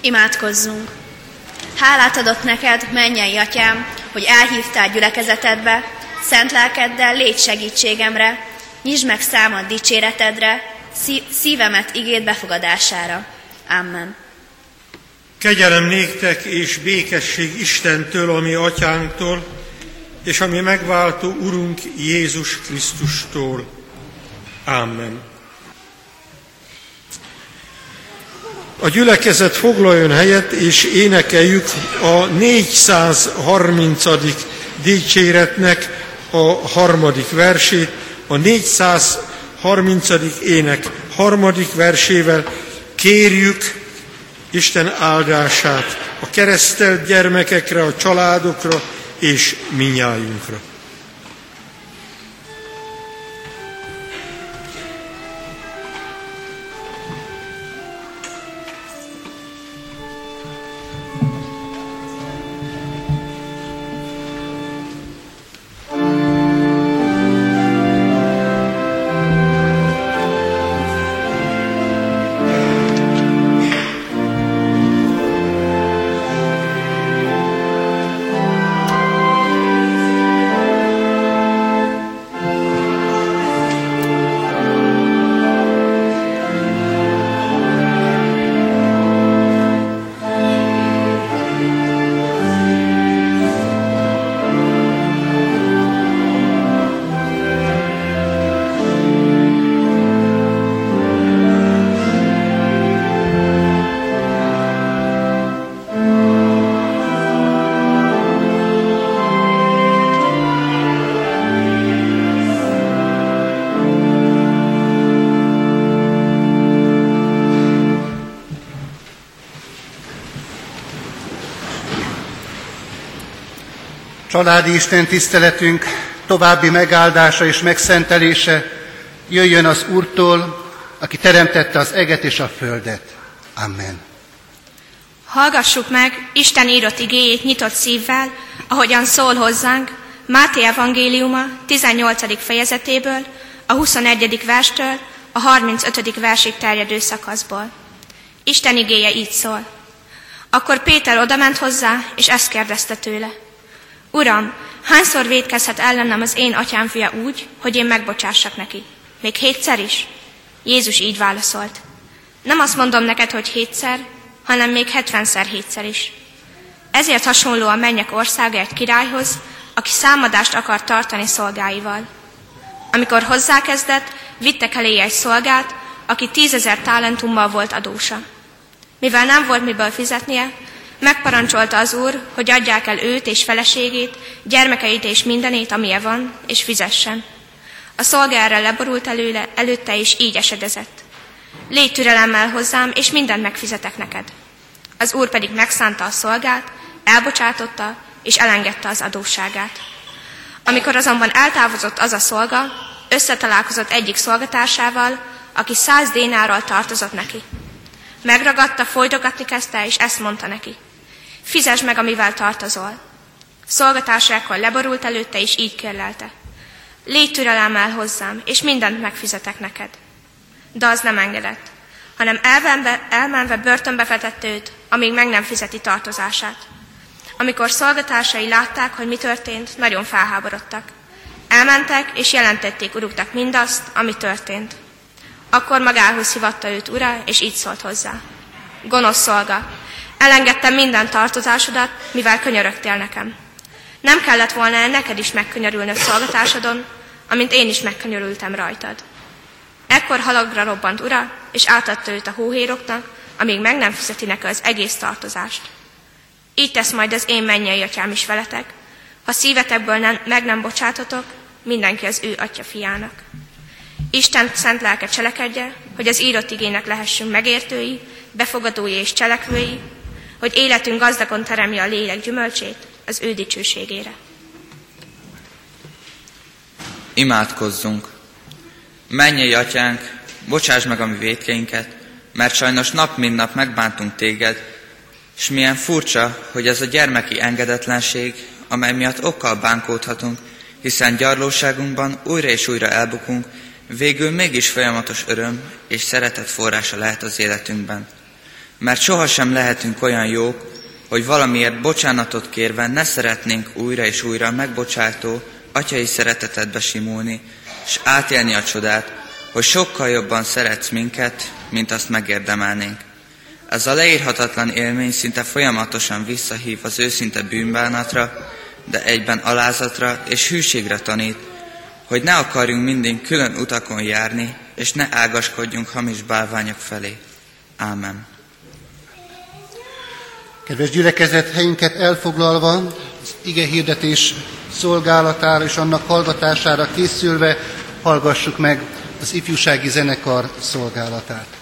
Imádkozzunk! Hálát adott neked, mennyei atyám, hogy elhívtál gyülekezetedbe, szent lelkeddel légy segítségemre, nyisd meg számad dicséretedre, szívemet igét befogadására. Amen. Kegyelem néktek és békesség Istentől, ami atyánktól, és ami megváltó Urunk Jézus Krisztustól. Amen. A gyülekezet foglaljon helyet, és énekeljük a 430. dicséretnek a harmadik versét, a 430. ének harmadik versével kérjük Isten áldását a keresztelt gyermekekre, a családokra és minnyájunkra. Családi Isten tiszteletünk további megáldása és megszentelése jöjjön az Úrtól, aki teremtette az eget és a földet. Amen. Hallgassuk meg Isten írott igéjét nyitott szívvel, ahogyan szól hozzánk Máté evangéliuma 18. fejezetéből, a 21. verstől a 35. versig terjedő szakaszból. Isten igéje így szól. Akkor Péter odament hozzá, és ezt kérdezte tőle. Uram, hányszor védkezhet ellenem az én atyám fia úgy, hogy én megbocsássak neki? Még hétszer is? Jézus így válaszolt. Nem azt mondom neked, hogy hétszer, hanem még hetvenszer hétszer is. Ezért hasonló a mennyek országa egy királyhoz, aki számadást akar tartani szolgáival. Amikor hozzákezdett, vittek elé egy szolgát, aki tízezer talentummal volt adósa. Mivel nem volt miből fizetnie, Megparancsolta az úr, hogy adják el őt és feleségét, gyermekeit és mindenét, amilyen van, és fizessen. A szolga erre leborult előle, előtte is így esedezett. Légy türelemmel hozzám, és mindent megfizetek neked. Az úr pedig megszánta a szolgát, elbocsátotta, és elengedte az adósságát. Amikor azonban eltávozott az a szolga, összetalálkozott egyik szolgatársával, aki száz dénárral tartozott neki. Megragadta, folytogatni kezdte, és ezt mondta neki. Fizesd meg, amivel tartozol. Szolgatársákkal leborult előtte, és így kérlelte. Légy türelemmel hozzám, és mindent megfizetek neked. De az nem engedett, hanem elvenve, elmenve börtönbe vetett őt, amíg meg nem fizeti tartozását. Amikor szolgatársai látták, hogy mi történt, nagyon felháborodtak. Elmentek, és jelentették uruknak mindazt, ami történt. Akkor magához hivatta őt ura, és így szólt hozzá. Gonosz szolga, Elengedtem minden tartozásodat, mivel könyörögtél nekem. Nem kellett volna neked is megkönyörülnöd szolgatásodon, amint én is megkönyörültem rajtad. Ekkor halagra robbant ura, és átadta őt a hóhéroknak, amíg meg nem fizeti neki az egész tartozást. Így tesz majd az én mennyei atyám is veletek, ha szívetekből nem, meg nem bocsátotok, mindenki az ő atya fiának. Isten szent lelke cselekedje, hogy az írott igének lehessünk megértői, befogadói és cselekvői, hogy életünk gazdagon teremje a lélek gyümölcsét az ő dicsőségére. Imádkozzunk! Mennyei atyánk, bocsáss meg a mi védkeinket, mert sajnos nap mint nap megbántunk téged, és milyen furcsa, hogy ez a gyermeki engedetlenség, amely miatt okkal bánkódhatunk, hiszen gyarlóságunkban újra és újra elbukunk, végül mégis folyamatos öröm és szeretet forrása lehet az életünkben. Mert sohasem lehetünk olyan jók, hogy valamiért bocsánatot kérve ne szeretnénk újra és újra megbocsátó, atyai szeretetedbe simulni, és átélni a csodát, hogy sokkal jobban szeretsz minket, mint azt megérdemelnénk. Ez a leírhatatlan élmény szinte folyamatosan visszahív az őszinte bűnbánatra, de egyben alázatra és hűségre tanít, hogy ne akarjunk mindig külön utakon járni, és ne ágaskodjunk hamis bálványok felé. Ámen. Kedves gyülekezet, helyünket elfoglalva, az ige hirdetés szolgálatára és annak hallgatására készülve hallgassuk meg az ifjúsági zenekar szolgálatát.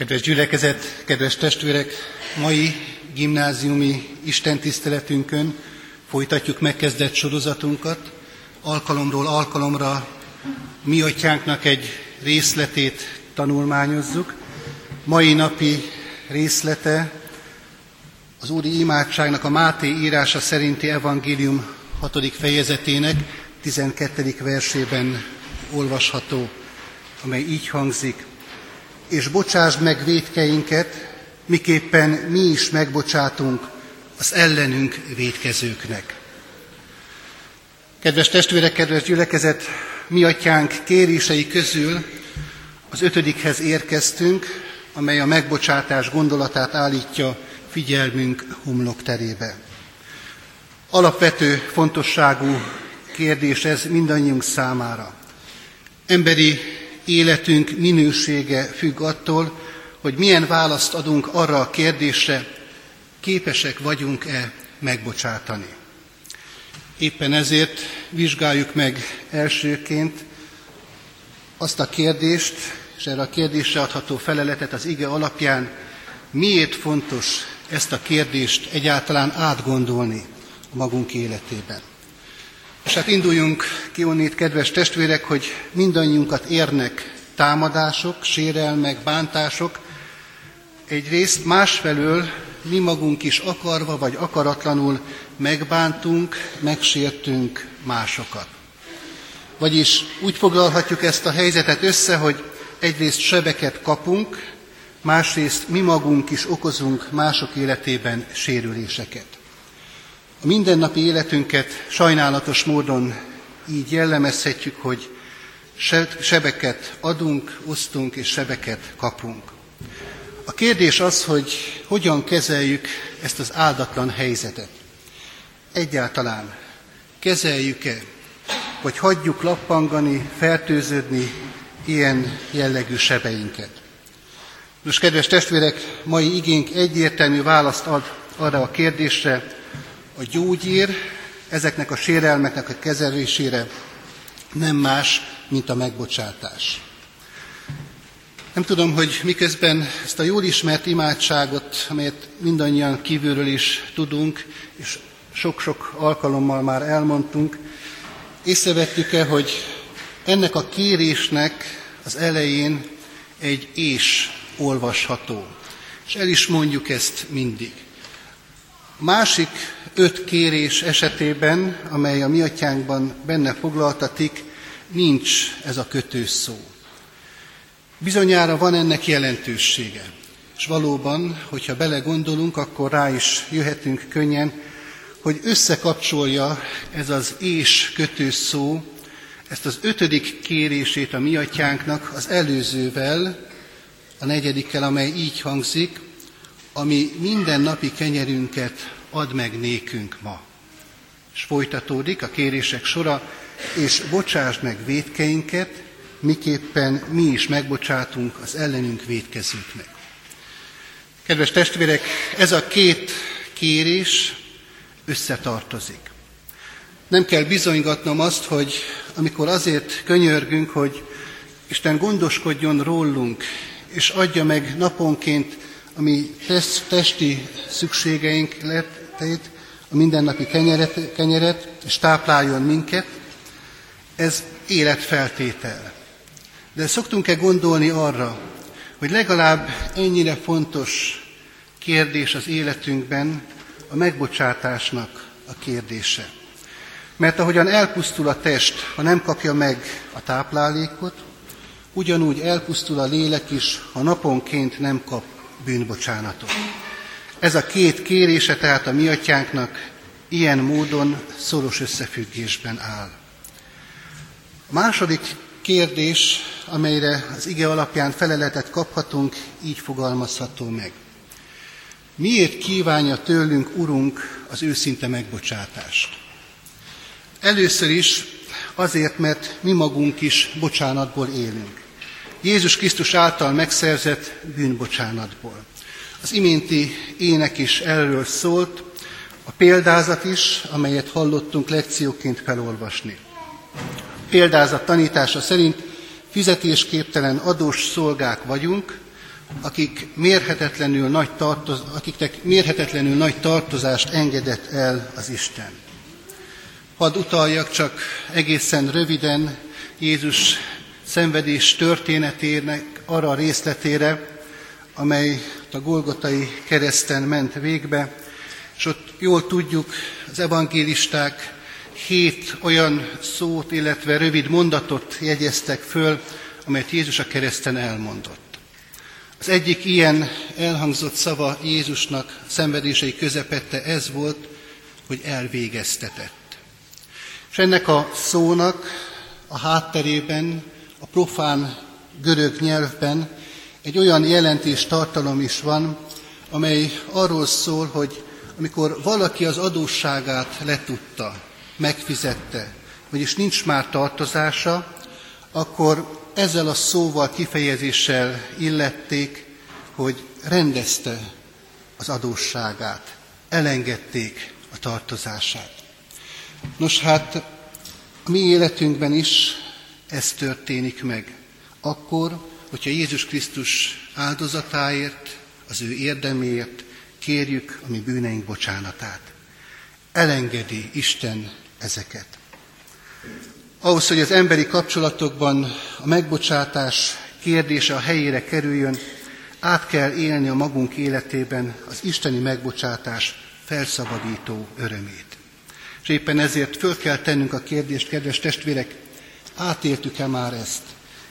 Kedves gyülekezet, kedves testvérek, mai gimnáziumi istentiszteletünkön folytatjuk megkezdett sorozatunkat. Alkalomról alkalomra mi atyánknak egy részletét tanulmányozzuk. Mai napi részlete az Úri imádságnak a Máté írása szerinti evangélium 6. fejezetének 12. versében olvasható, amely így hangzik és bocsásd meg védkeinket, miképpen mi is megbocsátunk az ellenünk védkezőknek. Kedves testvérek, kedves gyülekezet, mi atyánk kérései közül az ötödikhez érkeztünk, amely a megbocsátás gondolatát állítja figyelmünk homlokterébe. Alapvető fontosságú kérdés ez mindannyiunk számára. Emberi életünk minősége függ attól, hogy milyen választ adunk arra a kérdésre, képesek vagyunk-e megbocsátani. Éppen ezért vizsgáljuk meg elsőként azt a kérdést, és erre a kérdésre adható feleletet az ige alapján, miért fontos ezt a kérdést egyáltalán átgondolni magunk életében. És hát induljunk ki onnét, kedves testvérek, hogy mindannyiunkat érnek támadások, sérelmek, bántások. Egyrészt másfelől mi magunk is akarva vagy akaratlanul megbántunk, megsértünk másokat. Vagyis úgy foglalhatjuk ezt a helyzetet össze, hogy egyrészt sebeket kapunk, másrészt mi magunk is okozunk mások életében sérüléseket. A mindennapi életünket sajnálatos módon így jellemezhetjük, hogy sebeket adunk, osztunk és sebeket kapunk. A kérdés az, hogy hogyan kezeljük ezt az áldatlan helyzetet. Egyáltalán kezeljük-e, vagy hagyjuk lappangani, fertőződni ilyen jellegű sebeinket. Most, kedves testvérek, mai igénk egyértelmű választ ad arra a kérdésre, a gyógyír ezeknek a sérelmeknek a kezelésére nem más, mint a megbocsátás. Nem tudom, hogy miközben ezt a jól ismert imádságot, amelyet mindannyian kívülről is tudunk, és sok-sok alkalommal már elmondtunk, észrevettük-e, hogy ennek a kérésnek az elején egy és olvasható. És el is mondjuk ezt mindig. Másik öt kérés esetében, amely a mi atyánkban benne foglaltatik, nincs ez a kötős szó. Bizonyára van ennek jelentősége. És valóban, hogyha belegondolunk, akkor rá is jöhetünk könnyen, hogy összekapcsolja ez az és kötős szó, ezt az ötödik kérését a mi atyánknak az előzővel, a negyedikkel, amely így hangzik, ami minden napi kenyerünket ad meg nékünk ma. És folytatódik a kérések sora, és bocsásd meg védkeinket, miképpen mi is megbocsátunk az ellenünk védkezőknek. Kedves testvérek, ez a két kérés összetartozik. Nem kell bizonygatnom azt, hogy amikor azért könyörgünk, hogy Isten gondoskodjon rólunk, és adja meg naponként a mi testi szükségeink letteit, a mindennapi kenyeret, kenyeret, és tápláljon minket, ez életfeltétel. De szoktunk-e gondolni arra, hogy legalább ennyire fontos kérdés az életünkben a megbocsátásnak a kérdése. Mert ahogyan elpusztul a test, ha nem kapja meg a táplálékot, ugyanúgy elpusztul a lélek is, ha naponként nem kap bűnbocsánatot. Ez a két kérése tehát a mi atyánknak ilyen módon szoros összefüggésben áll. A második kérdés, amelyre az ige alapján feleletet kaphatunk, így fogalmazható meg. Miért kívánja tőlünk, Urunk, az őszinte megbocsátást? Először is azért, mert mi magunk is bocsánatból élünk. Jézus Krisztus által megszerzett bűnbocsánatból. Az iménti ének is erről szólt, a példázat is, amelyet hallottunk lekcióként felolvasni. Példázat tanítása szerint fizetésképtelen adós szolgák vagyunk, akik mérhetetlenül nagy tartoz, akiknek mérhetetlenül nagy tartozást engedett el az Isten. Hadd utaljak csak egészen röviden Jézus szenvedés történetének arra a részletére, amely a Golgotai kereszten ment végbe, és ott jól tudjuk, az evangélisták hét olyan szót, illetve rövid mondatot jegyeztek föl, amelyet Jézus a kereszten elmondott. Az egyik ilyen elhangzott szava Jézusnak szenvedései közepette ez volt, hogy elvégeztetett. És ennek a szónak a hátterében, profán görög nyelvben egy olyan jelentés tartalom is van, amely arról szól, hogy amikor valaki az adósságát letudta, megfizette, vagyis nincs már tartozása, akkor ezzel a szóval, kifejezéssel illették, hogy rendezte az adósságát, elengedték a tartozását. Nos hát, a mi életünkben is ez történik meg. Akkor, hogyha Jézus Krisztus áldozatáért, az ő érdeméért kérjük a mi bűneink bocsánatát. Elengedi Isten ezeket. Ahhoz, hogy az emberi kapcsolatokban a megbocsátás kérdése a helyére kerüljön, át kell élni a magunk életében az isteni megbocsátás felszabadító örömét. És éppen ezért föl kell tennünk a kérdést, kedves testvérek, átéltük-e már ezt?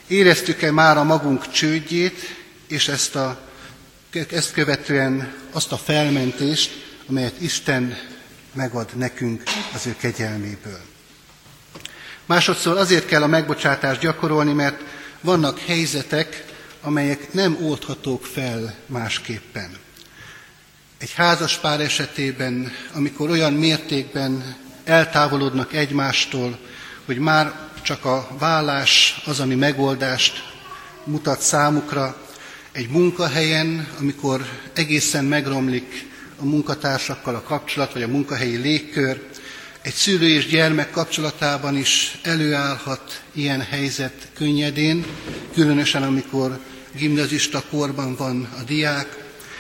Éreztük-e már a magunk csődjét, és ezt, a, ezt követően azt a felmentést, amelyet Isten megad nekünk az ő kegyelméből. Másodszor azért kell a megbocsátást gyakorolni, mert vannak helyzetek, amelyek nem oldhatók fel másképpen. Egy házas pár esetében, amikor olyan mértékben eltávolodnak egymástól, hogy már csak a vállás az, ami megoldást mutat számukra, egy munkahelyen, amikor egészen megromlik a munkatársakkal a kapcsolat, vagy a munkahelyi légkör, egy szülő és gyermek kapcsolatában is előállhat ilyen helyzet könnyedén, különösen amikor gimnazista korban van a diák,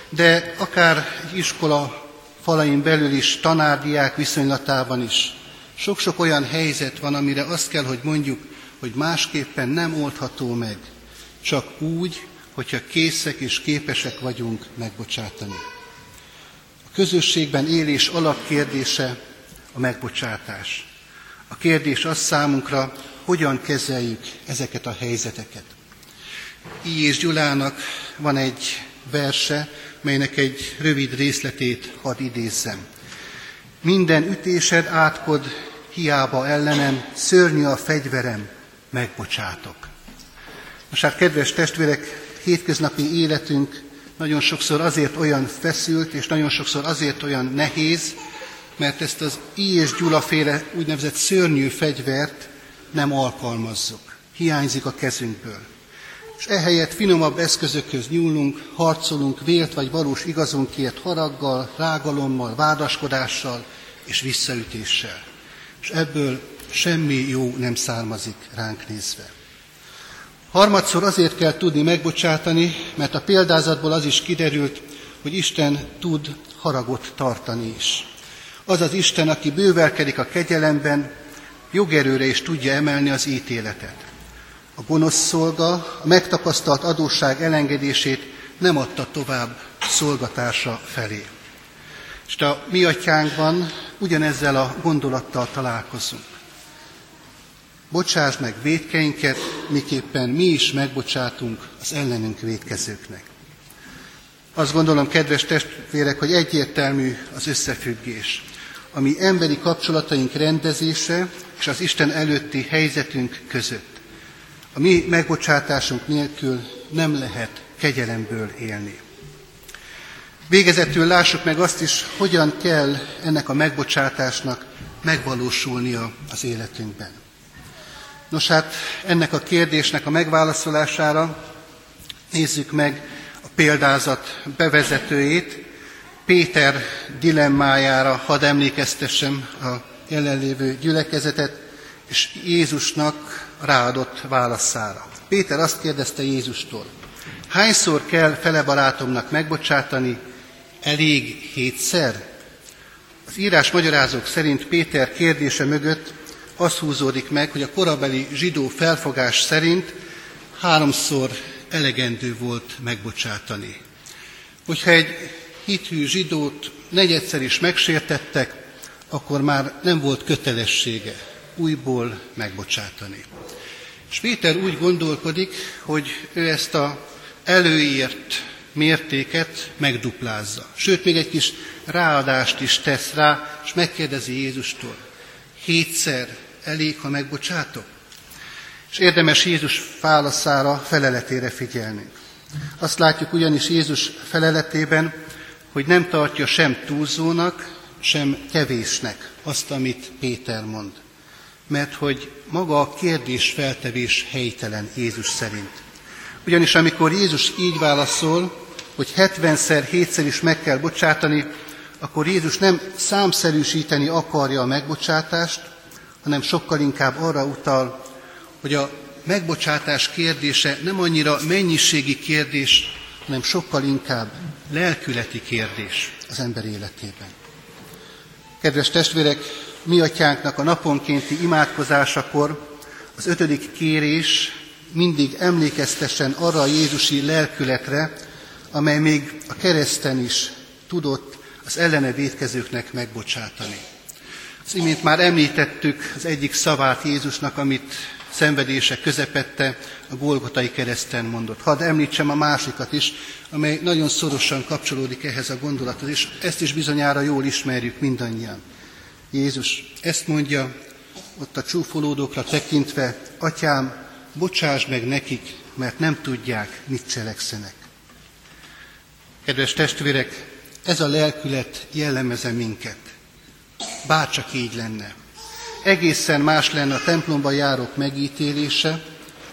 de akár iskola falain belül is, tanárdiák viszonylatában is. Sok-sok olyan helyzet van, amire azt kell, hogy mondjuk, hogy másképpen nem oldható meg, csak úgy, hogyha készek és képesek vagyunk megbocsátani. A közösségben élés alapkérdése a megbocsátás. A kérdés az számunkra, hogyan kezeljük ezeket a helyzeteket. I. és Gyulának van egy verse, melynek egy rövid részletét hadd idézzem. Minden ütésed átkod, hiába ellenem, szörnyű a fegyverem, megbocsátok. Most hát, kedves testvérek, hétköznapi életünk nagyon sokszor azért olyan feszült, és nagyon sokszor azért olyan nehéz, mert ezt az I és Gyula féle úgynevezett szörnyű fegyvert nem alkalmazzuk. Hiányzik a kezünkből. És ehelyett finomabb eszközökhöz nyúlunk, harcolunk vélt vagy valós igazunkért haraggal, rágalommal, vádaskodással és visszaütéssel. És ebből semmi jó nem származik ránk nézve. Harmadszor azért kell tudni megbocsátani, mert a példázatból az is kiderült, hogy Isten tud haragot tartani is. Az az Isten, aki bővelkedik a kegyelemben, jogerőre is tudja emelni az ítéletet. A gonosz szolga a megtapasztalt adósság elengedését nem adta tovább szolgatársa felé. És a mi atyánkban ugyanezzel a gondolattal találkozunk. Bocsáss meg védkeinket, miképpen mi is megbocsátunk az ellenünk védkezőknek. Azt gondolom, kedves testvérek, hogy egyértelmű az összefüggés a mi emberi kapcsolataink rendezése és az Isten előtti helyzetünk között. A mi megbocsátásunk nélkül nem lehet kegyelemből élni. Végezetül lássuk meg azt is, hogyan kell ennek a megbocsátásnak megvalósulnia az életünkben. Nos hát ennek a kérdésnek a megválaszolására nézzük meg a példázat bevezetőjét, Péter dilemmájára hadd emlékeztessem a jelenlévő gyülekezetet, és Jézusnak ráadott válaszára. Péter azt kérdezte Jézustól, Hányszor kell fele barátomnak megbocsátani? Elég hétszer? Az írás magyarázók szerint Péter kérdése mögött az húzódik meg, hogy a korabeli zsidó felfogás szerint háromszor elegendő volt megbocsátani. Hogyha egy hithű zsidót negyedszer is megsértettek, akkor már nem volt kötelessége újból megbocsátani. És Péter úgy gondolkodik, hogy ő ezt a előírt mértéket megduplázza. Sőt, még egy kis ráadást is tesz rá, és megkérdezi Jézustól, hétszer elég, ha megbocsátok? És érdemes Jézus válaszára, feleletére figyelnünk. Azt látjuk ugyanis Jézus feleletében, hogy nem tartja sem túlzónak, sem kevésnek azt, amit Péter mond. Mert hogy maga a kérdés feltevés helytelen Jézus szerint. Ugyanis amikor Jézus így válaszol, hogy 70-szer, 7-szer is meg kell bocsátani, akkor Jézus nem számszerűsíteni akarja a megbocsátást, hanem sokkal inkább arra utal, hogy a megbocsátás kérdése nem annyira mennyiségi kérdés, hanem sokkal inkább lelkületi kérdés az ember életében. Kedves testvérek, mi atyánknak a naponkénti imádkozásakor az ötödik kérés mindig emlékeztessen arra a Jézusi lelkületre, amely még a kereszten is tudott az ellene védkezőknek megbocsátani. Az imént már említettük az egyik szavát Jézusnak, amit szenvedése közepette a Golgotai kereszten mondott. Hadd említsem a másikat is, amely nagyon szorosan kapcsolódik ehhez a gondolathoz, és ezt is bizonyára jól ismerjük mindannyian. Jézus ezt mondja, ott a csúfolódókra tekintve, Atyám, bocsáss meg nekik, mert nem tudják, mit cselekszenek. Kedves testvérek, ez a lelkület jellemeze minket. Bárcsak így lenne. Egészen más lenne a templomba járók megítélése,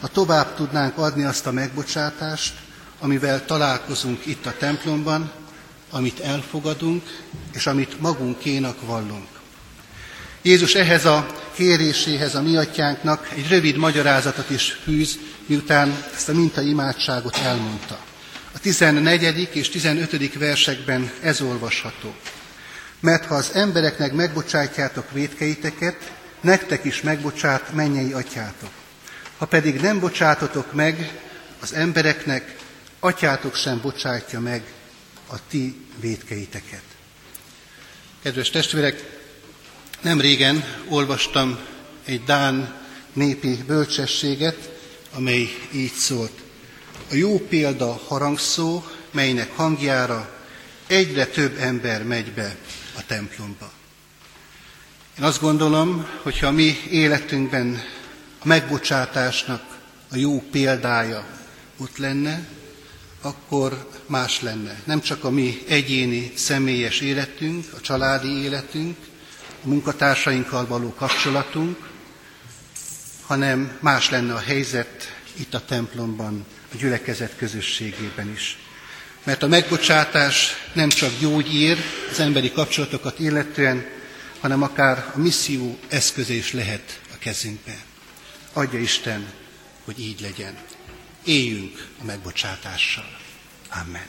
ha tovább tudnánk adni azt a megbocsátást, amivel találkozunk itt a templomban, amit elfogadunk, és amit magunkénak vallunk. Jézus ehhez a kéréséhez a mi atyánknak egy rövid magyarázatot is fűz, miután ezt a minta imádságot elmondta. A 14. és 15. versekben ez olvasható. Mert ha az embereknek megbocsátjátok védkeiteket, nektek is megbocsát mennyei atyátok. Ha pedig nem bocsátotok meg az embereknek, atyátok sem bocsátja meg a ti védkeiteket. Kedves testvérek, nem régen olvastam egy Dán népi bölcsességet, amely így szólt. A jó példa harangszó, melynek hangjára egyre több ember megy be a templomba. Én azt gondolom, hogyha mi életünkben a megbocsátásnak a jó példája ott lenne, akkor más lenne. Nem csak a mi egyéni, személyes életünk, a családi életünk, a munkatársainkkal való kapcsolatunk, hanem más lenne a helyzet itt a templomban, a gyülekezet közösségében is. Mert a megbocsátás nem csak gyógyír az emberi kapcsolatokat illetően, hanem akár a misszió eszköze is lehet a kezünkben. Adja Isten, hogy így legyen. Éljünk a megbocsátással. Amen.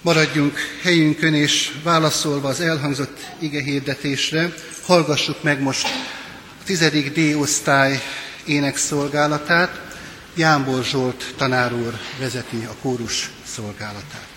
Maradjunk helyünkön, és válaszolva az elhangzott igehirdetésre, hallgassuk meg most a tizedik D osztály énekszolgálatát. Jámbor Zsolt tanár úr vezeti a kórus szolgálatát.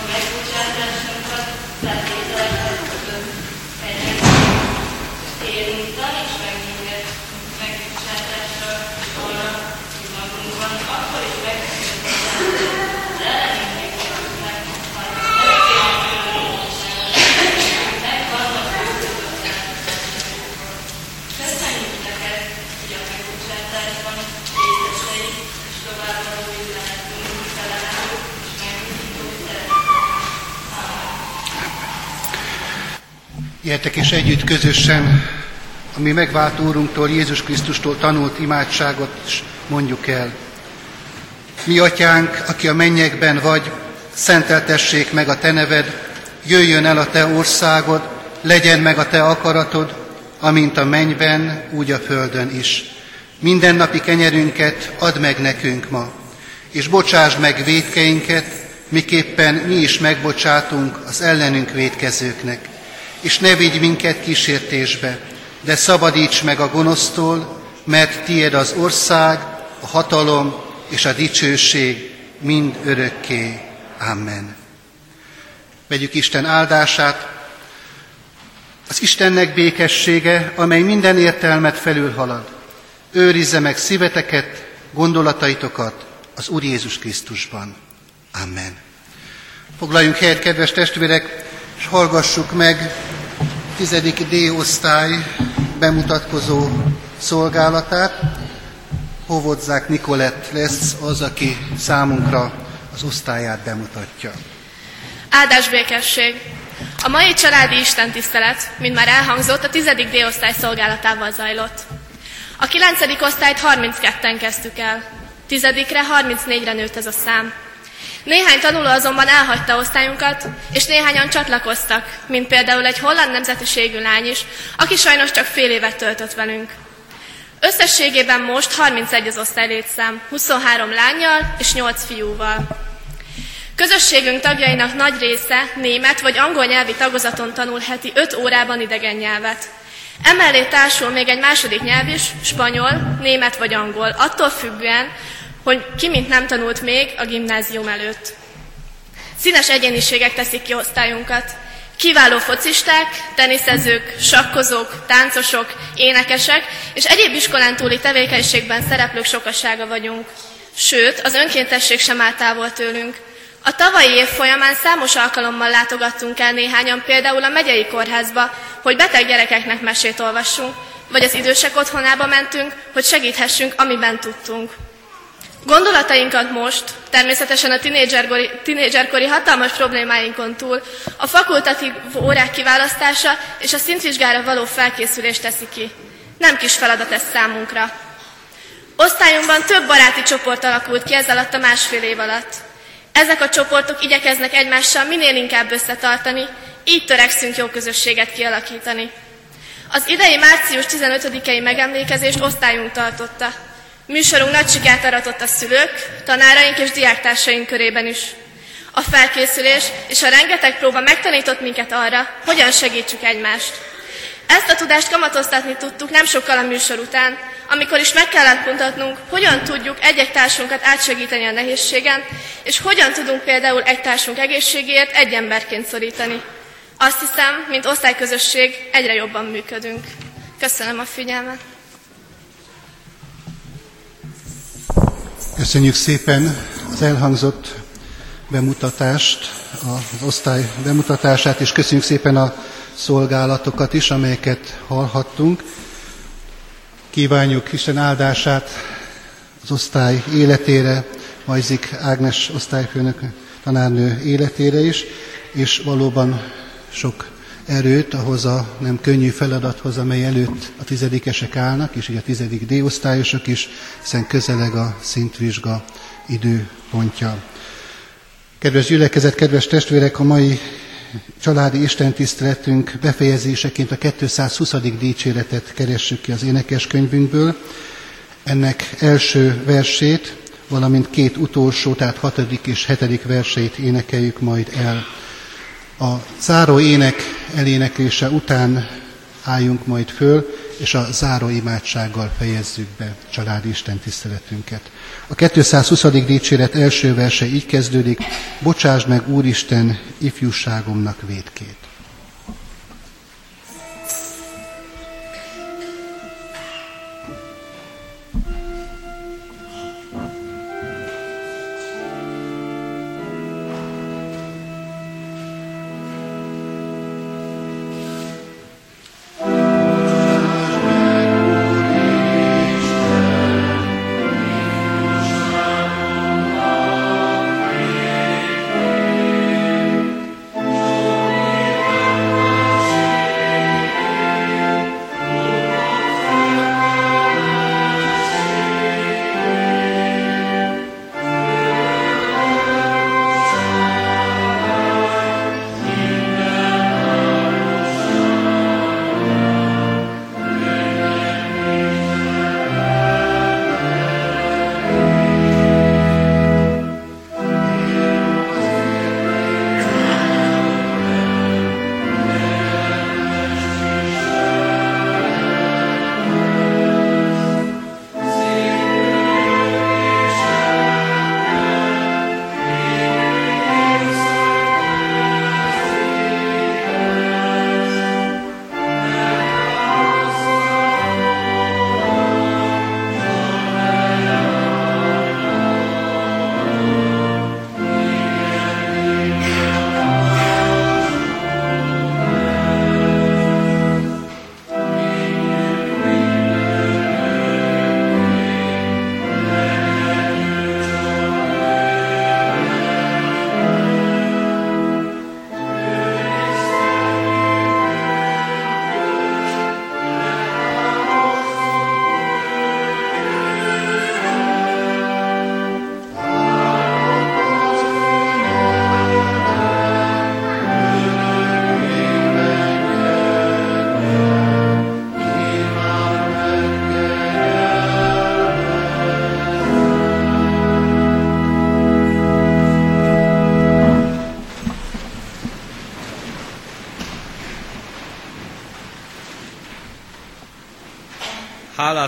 a megbocsátásunkat feltételezhetően egy térúttal, Gyertek és együtt közösen, ami megváltó Úrunktól, Jézus Krisztustól tanult imádságot is mondjuk el. Mi atyánk, aki a mennyekben vagy, szenteltessék meg a te neved, jöjjön el a te országod, legyen meg a te akaratod, amint a mennyben, úgy a földön is. Mindennapi kenyerünket add meg nekünk ma, és bocsásd meg védkeinket, miképpen mi is megbocsátunk az ellenünk védkezőknek. És ne vigy minket kísértésbe, de szabadíts meg a gonosztól, mert tied az ország, a hatalom és a dicsőség mind örökké. Amen. Vegyük Isten áldását, az Istennek békessége, amely minden értelmet felülhalad, őrizze meg szíveteket, gondolataitokat az Úr Jézus Krisztusban. Amen. Foglaljunk helyet, kedves testvérek, és hallgassuk meg tizedik D-osztály bemutatkozó szolgálatát. Hovodzák Nikolett lesz az, aki számunkra az osztályát bemutatja. Áldás békesség! A mai családi istentisztelet, mint már elhangzott, a tizedik D-osztály szolgálatával zajlott. A kilencedik osztályt 32-en kezdtük el, tizedikre 34-re nőtt ez a szám. Néhány tanuló azonban elhagyta osztályunkat, és néhányan csatlakoztak, mint például egy holland nemzetiségű lány is, aki sajnos csak fél évet töltött velünk. Összességében most 31 az osztály létszám, 23 lányjal és 8 fiúval. Közösségünk tagjainak nagy része német vagy angol nyelvi tagozaton tanul heti 5 órában idegen nyelvet. Emellé társul még egy második nyelv is, spanyol, német vagy angol, attól függően, hogy ki mint nem tanult még a gimnázium előtt. Színes egyéniségek teszik ki osztályunkat. Kiváló focisták, teniszezők, sakkozók, táncosok, énekesek és egyéb iskolán túli tevékenységben szereplők sokasága vagyunk. Sőt, az önkéntesség sem áll távol tőlünk. A tavalyi év folyamán számos alkalommal látogattunk el néhányan például a megyei kórházba, hogy beteg gyerekeknek mesét olvassunk, vagy az idősek otthonába mentünk, hogy segíthessünk, amiben tudtunk. Gondolatainkat most, természetesen a tinédzserkori, hatalmas problémáinkon túl, a fakultatív órák kiválasztása és a szintvizsgára való felkészülés teszi ki. Nem kis feladat ez számunkra. Osztályunkban több baráti csoport alakult ki ez alatt a másfél év alatt. Ezek a csoportok igyekeznek egymással minél inkább összetartani, így törekszünk jó közösséget kialakítani. Az idei március 15-i megemlékezést osztályunk tartotta. Műsorunk nagy sikert aratott a szülők, tanáraink és diáktársaink körében is. A felkészülés és a rengeteg próba megtanított minket arra, hogyan segítsük egymást. Ezt a tudást kamatoztatni tudtuk nem sokkal a műsor után, amikor is meg kellett mutatnunk, hogyan tudjuk egy-egy társunkat átsegíteni a nehézségen, és hogyan tudunk például egy társunk egészségéért egy emberként szorítani. Azt hiszem, mint osztályközösség egyre jobban működünk. Köszönöm a figyelmet! Köszönjük szépen az elhangzott bemutatást, az osztály bemutatását, és köszönjük szépen a szolgálatokat is, amelyeket hallhattunk. Kívánjuk Isten áldását az osztály életére, Majzik Ágnes osztályfőnök tanárnő életére is, és valóban sok erőt ahhoz a nem könnyű feladathoz, amely előtt a tizedikesek állnak, és így a tizedik D-osztályosok is, hiszen közeleg a szintvizsga időpontja. Kedves gyülekezet, kedves testvérek, a mai családi istentiszteletünk befejezéseként a 220. dicséretet keressük ki az énekeskönyvünkből. Ennek első versét, valamint két utolsó, tehát hatodik és hetedik versét énekeljük majd el. A záró ének eléneklése után álljunk majd föl, és a záró imádsággal fejezzük be családi Isten tiszteletünket. A 220. dicséret első verse így kezdődik, bocsásd meg Úristen ifjúságomnak védkét.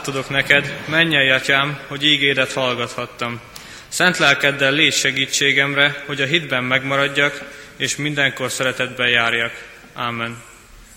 Adok neked, mennyei atyám, hogy ígédet hallgathattam. Szent lelkeddel légy segítségemre, hogy a hitben megmaradjak, és mindenkor szeretetben járjak. Amen.